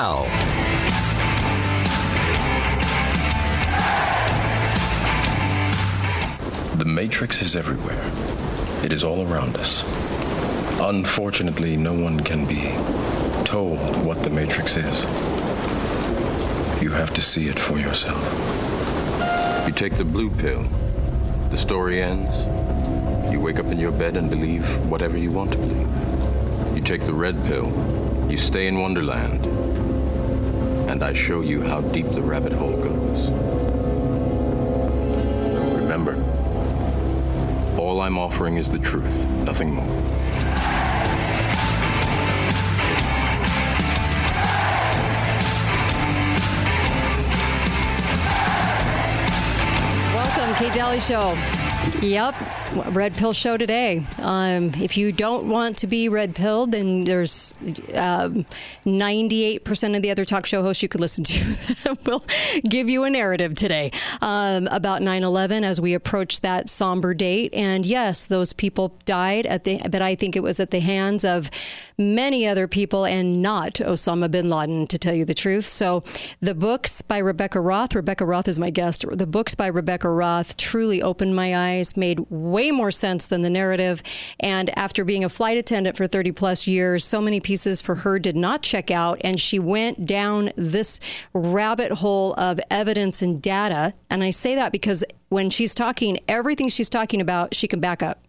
Now. The Matrix is everywhere. It is all around us. Unfortunately, no one can be told what the Matrix is. You have to see it for yourself. You take the blue pill, the story ends. You wake up in your bed and believe whatever you want to believe. You take the red pill, you stay in Wonderland, and I show you how deep the rabbit hole goes. Remember, all I'm offering is the truth, nothing more. Welcome, Kate Dalley Show. Yep, red pill show today. Um, if you don't want to be red pilled, then there's um, 98% of the other talk show hosts you could listen to will give you a narrative today um, about 9/11 as we approach that somber date. And yes, those people died at the, but I think it was at the hands of many other people and not Osama bin Laden, to tell you the truth. So the books by Rebekah Roth. Rebekah Roth is my guest. The books by Rebekah Roth truly opened my eyes, made way more sense than the narrative. And after being a flight attendant for 30 plus years, so many pieces for her did not check out. And she went down this rabbit hole of evidence and data. And I say that because when she's talking, everything she's talking about, she can back up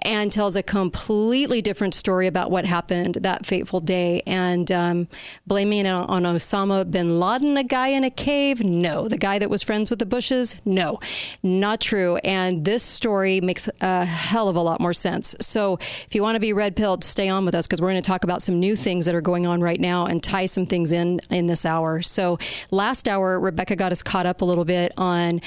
and tells a completely different story about what happened that fateful day. And um, blaming it on Osama bin Laden, a guy in a cave, no. The guy that was friends with the Bushes, no, not true. And this story makes a hell of a lot more sense. So if you want to be red pilled, stay on with us because we're going to talk about some new things that are going on right now and tie some things in in this hour. So last hour, Rebekah got us caught up a little bit on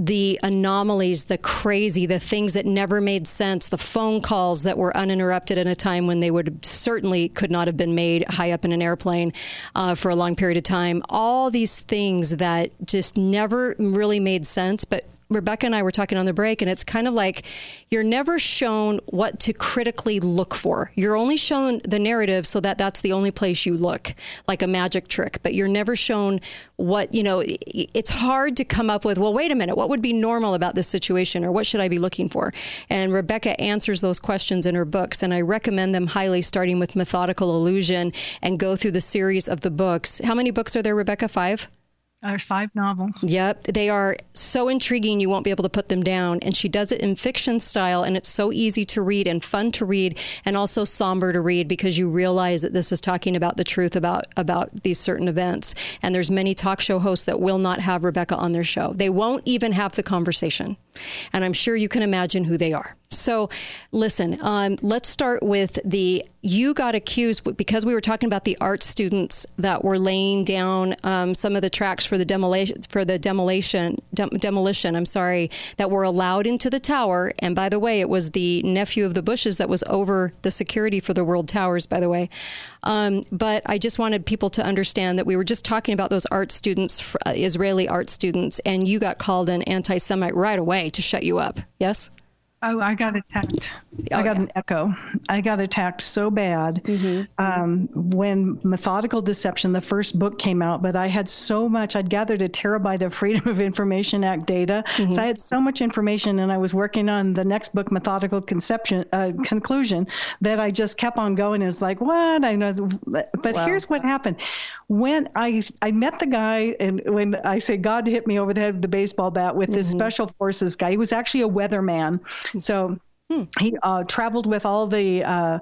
the anomalies, the crazy, the things that never made sense, the phone calls that were uninterrupted at a time when they would certainly could not have been made high up in an airplane uh, for a long period of time. All these things that just never really made sense, but Rebekah and I were talking on the break, and it's kind of like you're never shown what to critically look for. You're only shown the narrative so that that's the only place you look, like a magic trick, but you're never shown what, you know, it's hard to come up with, well, wait a minute, what would be normal about this situation or what should I be looking for? And Rebekah answers those questions in her books, and I recommend them highly, starting with Methodical Illusion and go through the series of the books. How many books are there, Rebekah? Five? There's five novels. Yep. They are so intriguing, you won't be able to put them down. And she does it in fiction style, and it's so easy to read and fun to read, and also somber to read because you realize that this is talking about the truth about, about these certain events. And there's many talk show hosts that will not have Rebekah on their show. They won't even have the conversation. And I'm sure you can imagine who they are. So, listen, um, let's start with the you got accused because we were talking about the art students that were laying down um, some of the tracks for the demolition for the demolition dem- demolition. I'm sorry that were allowed into the tower. And by the way, it was the nephew of the Bushes that was over the security for the World Towers. By the way, um, but I just wanted people to understand that we were just talking about those art students, uh, Israeli art students, and you got called an anti-Semite right away to shut you up. Yes. Oh, I got attacked. Oh, I got yeah. an echo. I got attacked so bad mm-hmm. um, when Methodical Deception, the first book, came out. But I had so much. I'd gathered a terabyte of Freedom of Information Act data, mm-hmm. so I had so much information, and I was working on the next book, Methodical Conception uh, Conclusion, that I just kept on going. It was like, what? I know. But wow. here's what happened when I I met the guy, and when I say God hit me over the head with the baseball bat with mm-hmm. this special forces guy, he was actually a weatherman. So. Hmm. He uh, traveled with all the uh,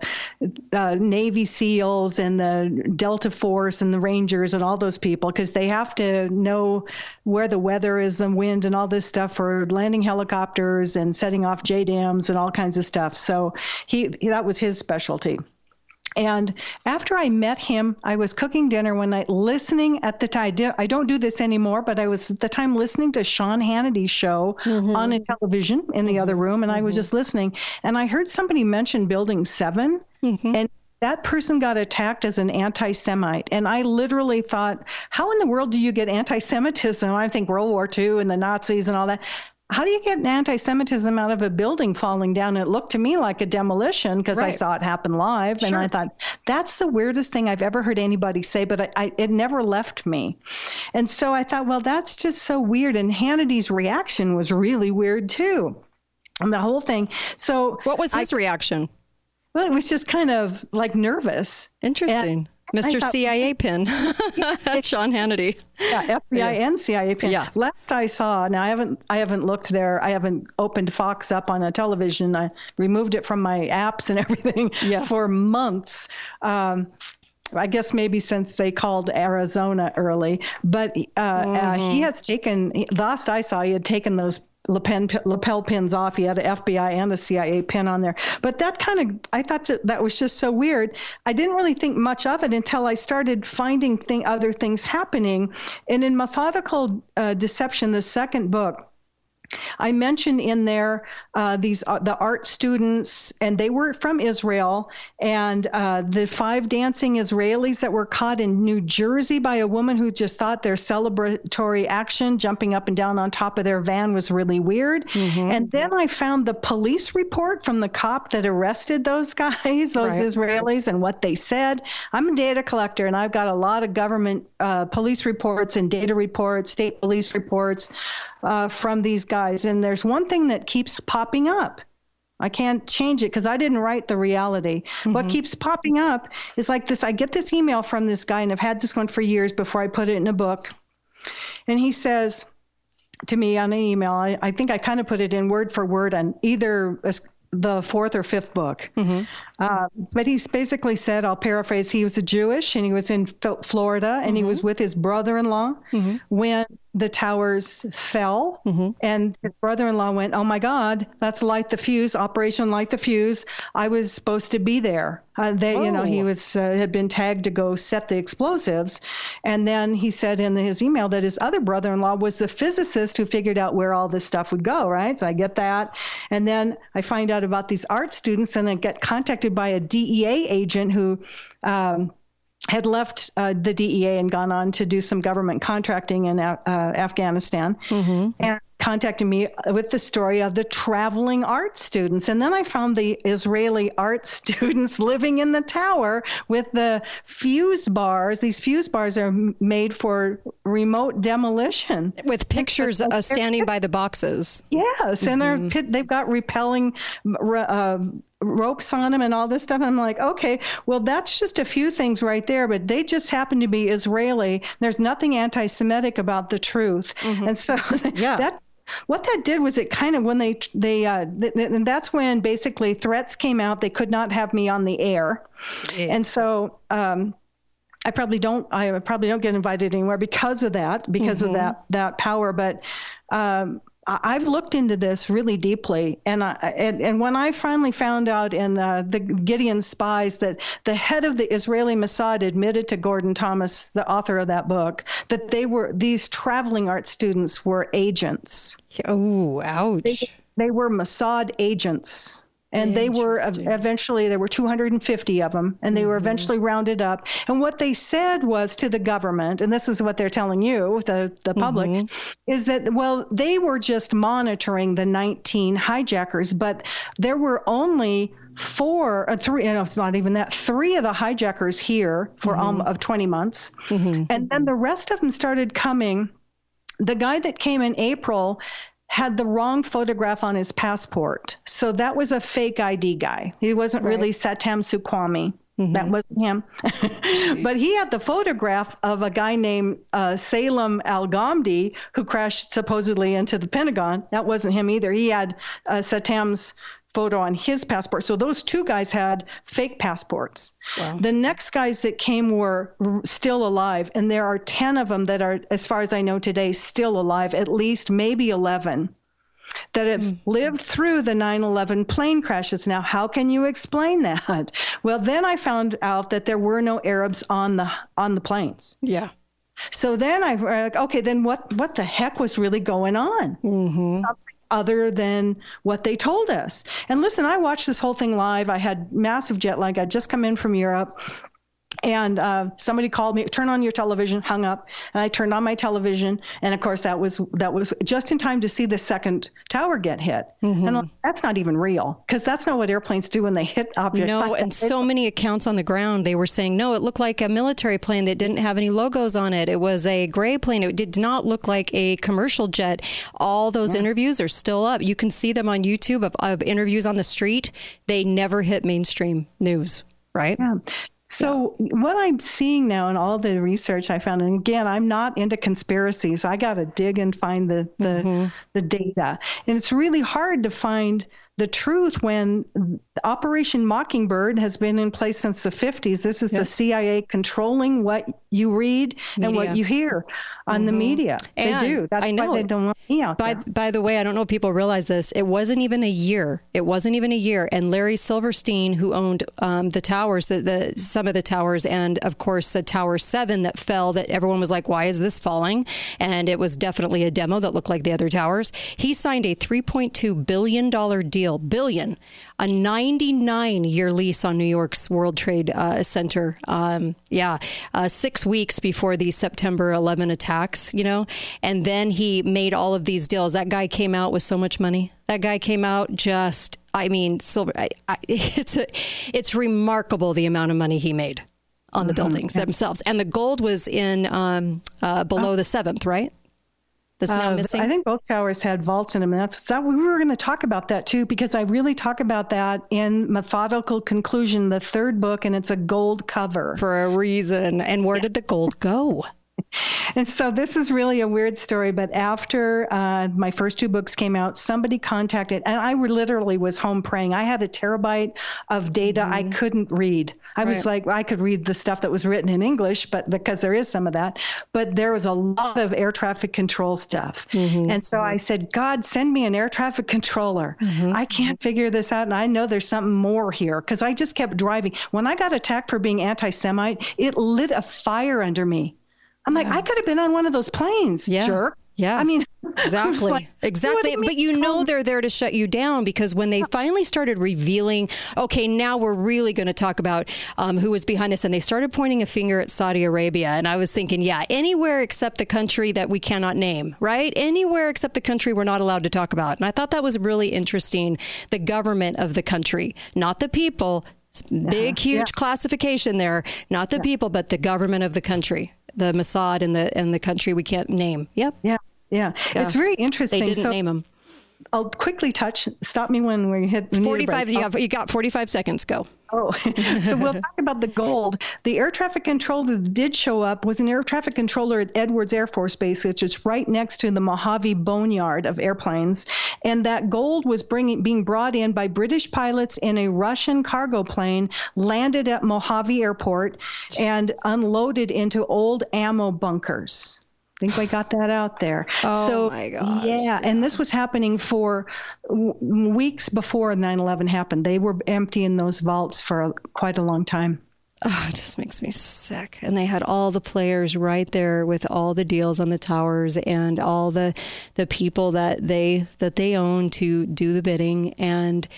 uh, Navy SEALs and the Delta Force and the Rangers and all those people because they have to know where the weather is, the wind, and all this stuff for landing helicopters and setting off JDAMs and all kinds of stuff. So he, he that was his specialty. And after I met him, I was cooking dinner one night, listening at the time. I don't do this anymore, but I was at the time listening to Sean Hannity's show mm-hmm. on a television in the mm-hmm. other room, and mm-hmm. I was mm-hmm. just listening. And I heard somebody mention Building 7 mm-hmm. and that person got attacked as an anti Semite. And I literally thought, how in the world do you get anti Semitism? I think World War II and the Nazis and all that. How do you get anti-Semitism out of a building falling down? It looked to me like a demolition because right. I saw it happen live, sure. and I thought that's the weirdest thing I've ever heard anybody say. But I, I, it never left me, and so I thought, well, that's just so weird. And Hannity's reaction was really weird too, and the whole thing. So, what was his I, reaction? Well, it was just kind of like nervous. Interesting. And, Mr. Thought, CIA pin, Sean Hannity. Yeah, FBI yeah. and CIA pin. Yeah. Last I saw, now I haven't, I haven't looked there. I haven't opened Fox up on a television. I removed it from my apps and everything yeah. for months. Um, I guess maybe since they called Arizona early, but uh, mm-hmm. uh, he mm-hmm. has taken. Last I saw, he had taken those lapel, lapel pins off. He had an FBI and a CIA pin on there. But that kind of, I thought that was just so weird. I didn't really think much of it until I started finding thing, other things happening. And in Methodical uh, Deception, the second book, I mentioned in there uh, these uh, the art students, and they were from Israel, and uh, the five dancing Israelis that were caught in New Jersey by a woman who just thought their celebratory action, jumping up and down on top of their van, was really weird. Mm-hmm. And then I found the police report from the cop that arrested those guys, those right. Israelis, and what they said. I'm a data collector, and I've got a lot of government uh, police reports and data reports, state police reports uh, from these guys. And there's one thing that keeps popping up. I can't change it because I didn't write the reality. Mm-hmm. What keeps popping up is like this I get this email from this guy, and I've had this one for years before I put it in a book. And he says to me on an email, I, I think I kind of put it in word for word on either the fourth or fifth book. Mm-hmm. Uh, but he's basically said, I'll paraphrase, he was a Jewish and he was in Florida and mm-hmm. he was with his brother in law mm-hmm. when the towers fell. Mm-hmm. And his brother in law went, Oh my God, that's Light the Fuse, Operation Light the Fuse. I was supposed to be there. Uh, they, oh. you know, he oh. was uh, had been tagged to go set the explosives. And then he said in his email that his other brother in law was the physicist who figured out where all this stuff would go, right? So I get that. And then I find out about these art students and I get contacted by a DEA agent who, um, had left uh, the DEA and gone on to do some government contracting in uh, Afghanistan, mm-hmm. and contacted me with the story of the traveling art students. And then I found the Israeli art students living in the tower with the fuse bars. These fuse bars are made for remote demolition. With pictures uh, standing by the boxes. Yes, and mm-hmm. they're, they've got repelling. Uh, ropes on them and all this stuff. I'm like, okay, well, that's just a few things right there, but they just happen to be Israeli. There's nothing anti Semitic about the truth. Mm-hmm. And so yeah. that what that did was it kind of when they they uh, th- th- and that's when basically threats came out. They could not have me on the air. And so um, I probably don't I probably don't get invited anywhere because of that because mm-hmm. of that that power. But um, I've looked into this really deeply, and I, and, and when I finally found out in uh, the Gideon's Spies that the head of the Israeli Mossad admitted to Gordon Thomas, the author of that book, that they were these traveling art students were agents. Oh, ouch! They, they were Mossad agents and they were eventually there were 250 of them and they mm-hmm. were eventually rounded up and what they said was to the government and this is what they're telling you the, the public mm-hmm. is that well they were just monitoring the 19 hijackers but there were only four, uh, three, you know, it's not even that, three of the hijackers here for mm-hmm. um, of 20 months. Mm-hmm. And then the rest of them started coming. The guy that came in April had the wrong photograph on his passport. So that was a fake ID guy. He wasn't right. really Satam Suqami. Mm-hmm. That wasn't him. but he had the photograph of a guy named uh, Salem Al Ghamdi who crashed supposedly into the Pentagon. That wasn't him either. He had uh, Satam's photo on his passport. So those two guys had fake passports. Wow. The next guys that came were still alive, and there are 10 of them that are, as far as I know today, still alive, at least maybe 11 that have mm-hmm. lived through the 9/11 plane crashes. Now, how can you explain that? Well, then I found out that there were no Arabs on the on the planes. Yeah. So then I like, okay, then what what the heck was really going on? Mm-hmm. Something other than what they told us. And listen, I watched this whole thing live. I had massive jet lag. I'd just come in from Europe. And uh, somebody called me turn on your television hung up. And i turned on my television. And of course that was that was just in time to see the second tower get hit. Mm-hmm. and that's not even real. Because that's not what airplanes do when they hit objects. No and so many accounts on the ground they were saying no it looked like a military plane that didn't have any logos on it. It was a gray plane. It did not look like a commercial jet. All those yeah. interviews are still up. You can see them on youtube of, of interviews on the street. They never hit mainstream news right? Yeah. So what I'm seeing now in all the research I found, and again, I'm not into conspiracies. I got to dig and find the the, mm-hmm. the data, and it's really hard to find the truth when Operation Mockingbird has been in place since the 50s. This is yep. the CIA controlling what you read media. and what you hear on mm-hmm. the media. They and do. That's I know. why they don't want me out by, there. By the way, I don't know if people realize this. It wasn't even a year. It wasn't even a year. And Larry Silverstein, who owned um, the towers, the, the some of the towers, and of course the Tower Seven that fell, that everyone was like, "Why is this falling?" And it was definitely a demo that looked like the other towers. He signed a 3.2 billion dollar billion, a 99 year lease on New York's World Trade uh, Center. Um, yeah, uh, six weeks before the September 11 attacks, you know, and then he made all of these deals. That guy came out with so much money. That guy came out just, I mean, silver. I, I, it's a, it's remarkable the amount of money he made on the mm-hmm. buildings themselves. And the gold was in um, uh, below oh. the seventh, right? That's now uh, missing? I think both towers had vaults in them, that's that. We were going to talk about that too because I really talk about that in Methodical Conclusion, the third book, and it's a gold cover for a reason. And where yeah. did the gold go? And so this is really a weird story, but after uh, my first two books came out, somebody contacted, and I literally was home praying. I had a terabyte of data mm-hmm. I couldn't read. I right. was like, I could read the stuff that was written in English, but because there is some of that, but there was a lot of air traffic control stuff. Mm-hmm. And so I said, God, send me an air traffic controller. Mm-hmm. I can't figure this out, and I know there's something more here because I just kept driving. When I got attacked for being anti-Semite, it lit a fire under me. I'm like, I could have been on one of those planes, yeah. jerk. Yeah. I mean, exactly. Like, exactly. But you know, they're there to shut you down because when they finally started revealing, okay, now we're really going to talk about um, who was behind this, and they started pointing a finger at Saudi Arabia. And I was thinking, yeah, anywhere except the country that we cannot name, right? Anywhere except the country we're not allowed to talk about. And I thought that was really interesting. The government of the country, not the people. Big, huge yeah. classification there. Not the yeah. people, but the government of the country the Mossad in the in the country we can't name. Yep. Yeah. Yeah. yeah. It's very interesting. They didn't so, name them. I'll quickly touch. Stop me when we hit 45. You, have, you got 45 seconds. Go. Oh, so we'll talk about the gold. The air traffic controller that did show up was an air traffic controller at Edwards Air Force Base, which is right next to the Mojave Boneyard of airplanes. And that gold was bringing, being brought in by British pilots in a Russian cargo plane, landed at Mojave Airport, and unloaded into old ammo bunkers think we got that out there. Oh so, my God. Yeah, and this was happening for w- weeks before 9 11 happened. They were emptying those vaults for a, quite a long time. Oh, it just makes me sick. And they had all the players right there with all the deals on the towers and all the the people that they that they own to do the bidding and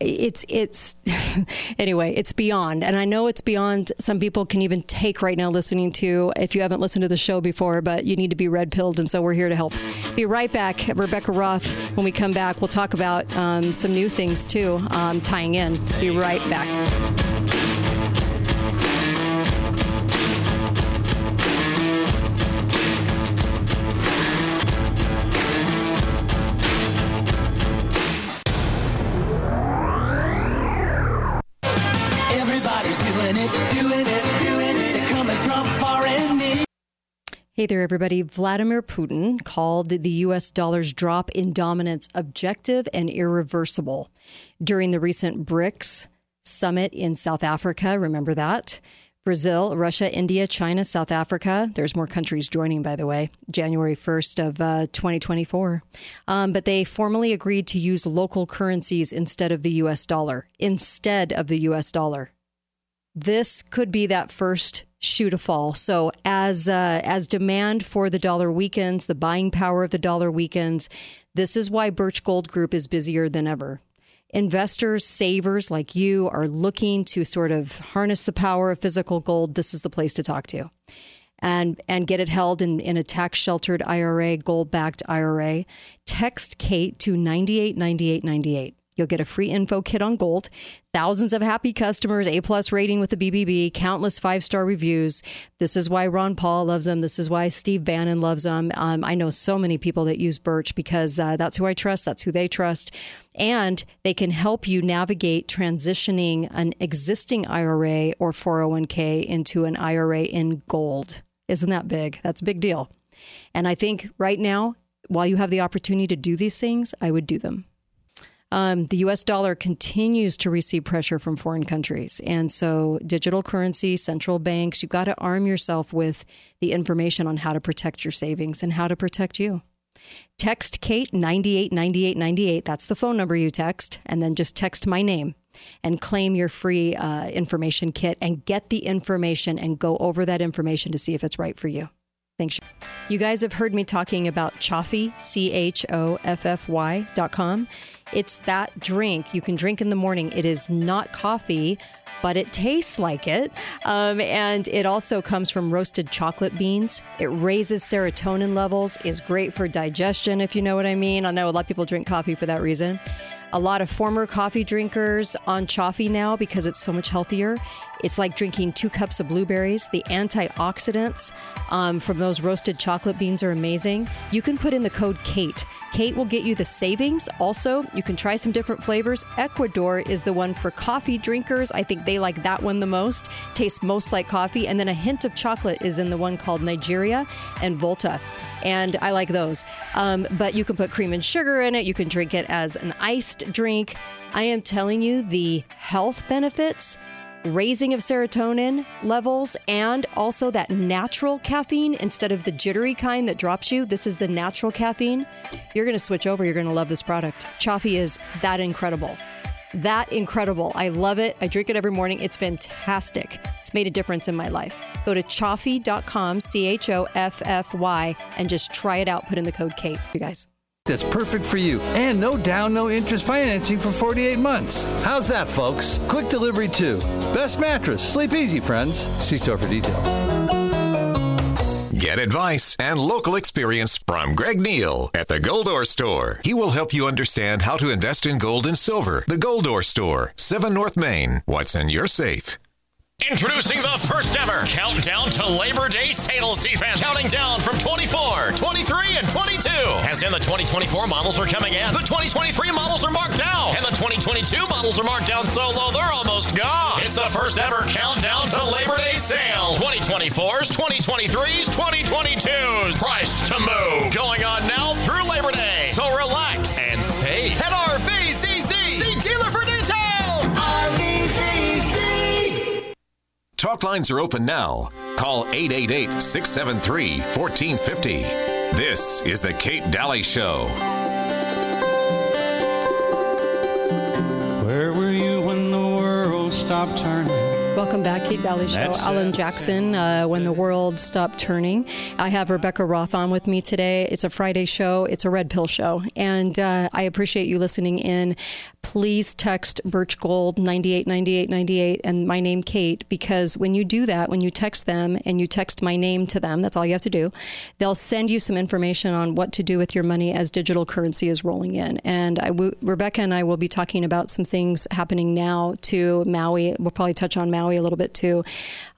it's it's anyway it's beyond. And i know it's beyond some people can even take right now listening to if you haven't listened to the show before but you need to be red pilled and so we're here to help. Be right back rebekah roth. When we come back we'll talk about um, some new things too um, tying in. Be right back there, everybody. Vladimir Putin called the U.S. dollar's drop in dominance objective and irreversible during the recent BRICS summit in South Africa. Remember that? Brazil, Russia, India, China, South Africa. There's more countries joining, by the way, January 1st of uh, 2024. Um, but they formally agreed to use local currencies instead of the U.S. dollar. Instead of the U.S. dollar. This could be that first shoe to fall. So as uh, as demand for the dollar weakens, the buying power of the dollar weakens. This is why Birch Gold Group is busier than ever. investors, savers like you are looking to sort of harness the power of physical gold, this is the place to talk to. And, and get it held in, in a tax sheltered IRA, gold backed IRA. Text Kate to 989898. You'll get a free info kit on gold, thousands of happy customers, A plus rating with the BBB, countless five star reviews. This is why Ron Paul loves them. This is why Steve Bannon loves them. Um, I know so many people that use Birch because uh, that's who I trust. That's who they trust. And they can help you navigate transitioning an existing IRA or 401k into an IRA in gold. Isn't that big? That's a big deal. And I think right now, while you have the opportunity to do these things, I would do them. Um, the US dollar continues to receive pressure from foreign countries. And so, digital currency, central banks, you've got to arm yourself with the information on how to protect your savings and how to protect you. Text Kate 989898. That's the phone number you text. And then just text my name and claim your free uh, information kit and get the information and go over that information to see if it's right for you. Thanks. You guys have heard me talking about Choffy, C H O F F Y dot com. It's that drink you can drink in the morning. It is not coffee, but it tastes like it. Um, and it also comes from roasted chocolate beans. It raises serotonin levels, is great for digestion, if you know what I mean. I know a lot of people drink coffee for that reason a lot of former coffee drinkers on Choffy now because it's so much healthier. It's like drinking two cups of blueberries. The antioxidants um, from those roasted chocolate beans are amazing. You can put in the code KATE. Kate will get you the savings. Also, you can try some different flavors. Ecuador is the one for coffee drinkers. I think they like that one the most. Tastes most like coffee. And then a hint of chocolate is in the one called Nigeria and Volta. And I like those. Um, but you can put cream and sugar in it. You can drink it as an iced drink. I am telling you the health benefits raising of serotonin levels and also that natural caffeine instead of the jittery kind that drops you. This is the natural caffeine. You're going to switch over. You're going to love this product. Choffy is that incredible. That incredible. I love it. I drink it every morning. It's fantastic. It's made a difference in my life. Go to choffy.com, C H O F F Y, and just try it out. Put in the code KATE, you guys that's perfect for you and no down, no interest financing for 48 months. How's that, folks? Quick delivery too. Best mattress. Sleep easy, friends. See store for details. Get advice and local experience from Greg Neal at the Goldor Store. He will help you understand how to invest in gold and silver. The Goldor Store, 7 North Main. What's in your safe? Introducing the first ever countdown to Labor Day sales event. Counting down from 24, 23, and 22. As in the 2024 models are coming in. The 2023 models are marked down. And the 2022 models are marked down so low they're almost gone. It's the first ever countdown to Labor Day sale. 2024s, 2023s, 2022s. Priced to move. Going on Talk lines are open now. Call 888 673 1450. This is The Kate Dalley Show. Where were you when the world stopped turning? Welcome back, Kate Dalley Show. That's Alan. Jackson, uh, When the World Stopped Turning. I have Rebekah Roth on with me today. It's a Friday show, it's a red pill show. And uh, I appreciate you listening in. Please text Birch Gold 989898 and my name, Kate, because when you do that, when you text them and you text my name to them, that's all you have to do, they'll send you some information on what to do with your money as digital currency is rolling in. And I w- Rebekah and I will be talking about some things happening now to Maui. We'll probably touch on Maui Maui a little bit too.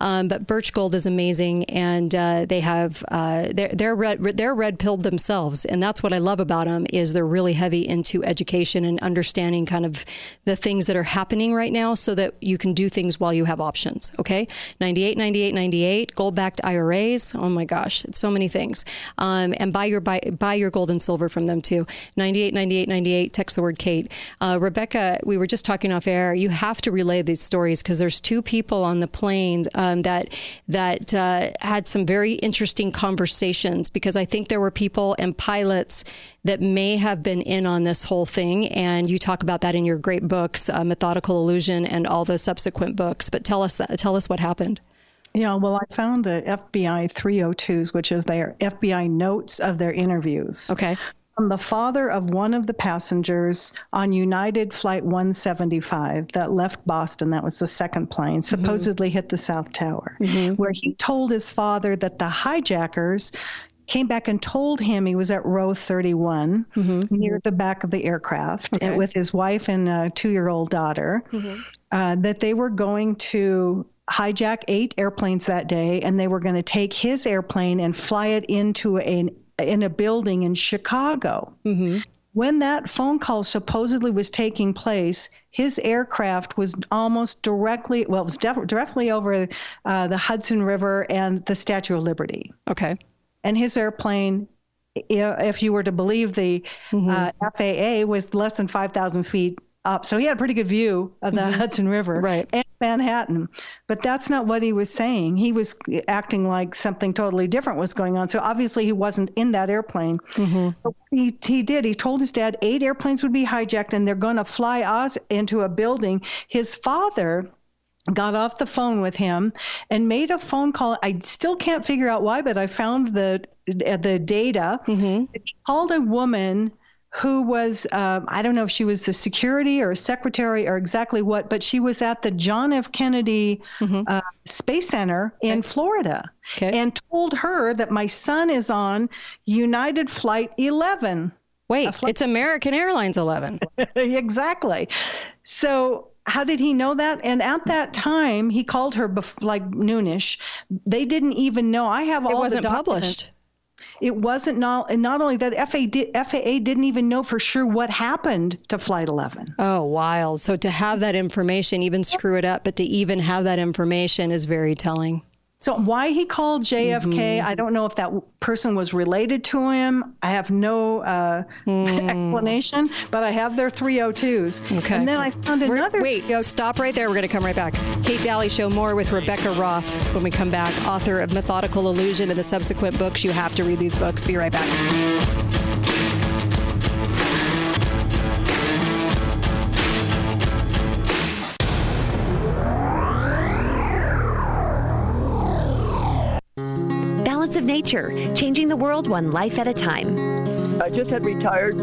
Um, but Birch Gold is amazing, and uh, they have uh, they're they're red they're red pilled themselves, and that's what I love about them is they're really heavy into education and understanding kind of the things that are happening right now, so that you can do things while you have options. Okay, 98, 98, 98, gold backed IRAs. Oh my gosh, it's so many things. Um, and buy your buy, buy your gold and silver from them too. 98, 98, 98. Text the word Kate. Uh, Rebekah, we were just talking off air. You have to relay these stories because there's two people people on the plane um, that that uh, had some very interesting conversations because I think there were people and pilots that may have been in on this whole thing, and you talk about that in your great books, uh, Methodical Illusion, and all the subsequent books. But tell us that. Tell us what happened. Yeah, well, I found the FBI 302s, which is their FBI notes of their interviews. Okay. From the father of one of the passengers on United Flight 175 that left Boston. That was the second plane, mm-hmm. supposedly hit the South Tower, mm-hmm. where he told his father that the hijackers came back and told him he was at row 31 mm-hmm. near the back of the aircraft Okay. and with his wife and a two year old daughter, uh, that they were going to hijack eight airplanes that day and they were going to take his airplane and fly it into an, in a building in Chicago. When that phone call supposedly was taking place, his aircraft was almost directly, well, it was def- directly over uh, the Hudson River and the Statue of Liberty Okay. and his airplane, if you were to believe the uh, FAA, was less than 5,000 feet up. So he had a pretty good view of the mm-hmm. Hudson River Right. and Manhattan. But that's not what he was saying. He was acting like something totally different was going on. So obviously he wasn't in that airplane. Mm-hmm. But he, he did. He told his dad eight airplanes would be hijacked and they're going to fly us into a building. His father got off the phone with him and made a phone call. I still can't figure out why, but I found the the data. Mm-hmm. He called a woman who was um, I don't know if she was the security or a secretary or exactly what, but she was at the John F. Kennedy uh, Space Center in Florida, Okay. and told her that my son is on United Flight 11. Wait, it's American Airlines 11. exactly. So how did he know that? And at that time, he called her bef- like noonish. They didn't even know. I have all It wasn't the documents. published. It wasn't not, and not only that, FAA, di- FAA didn't even know for sure what happened to Flight 11. Oh, wild. So to have that information, even screw it up, but to even have that information is very telling. So why he called JFK, Mm-hmm. I don't know if that person was related to him. I have no uh, explanation, but I have their 302s. Hmm. Okay. And then I found We're- another. wait, 302 stop right there. We're going to come right back. Kate Dalley Show more with Rebekah Roth when we come back, author of Methodical Illusion and the subsequent books. You have to read these books. Be right back. Nature, changing the world one life at a time. I just had retired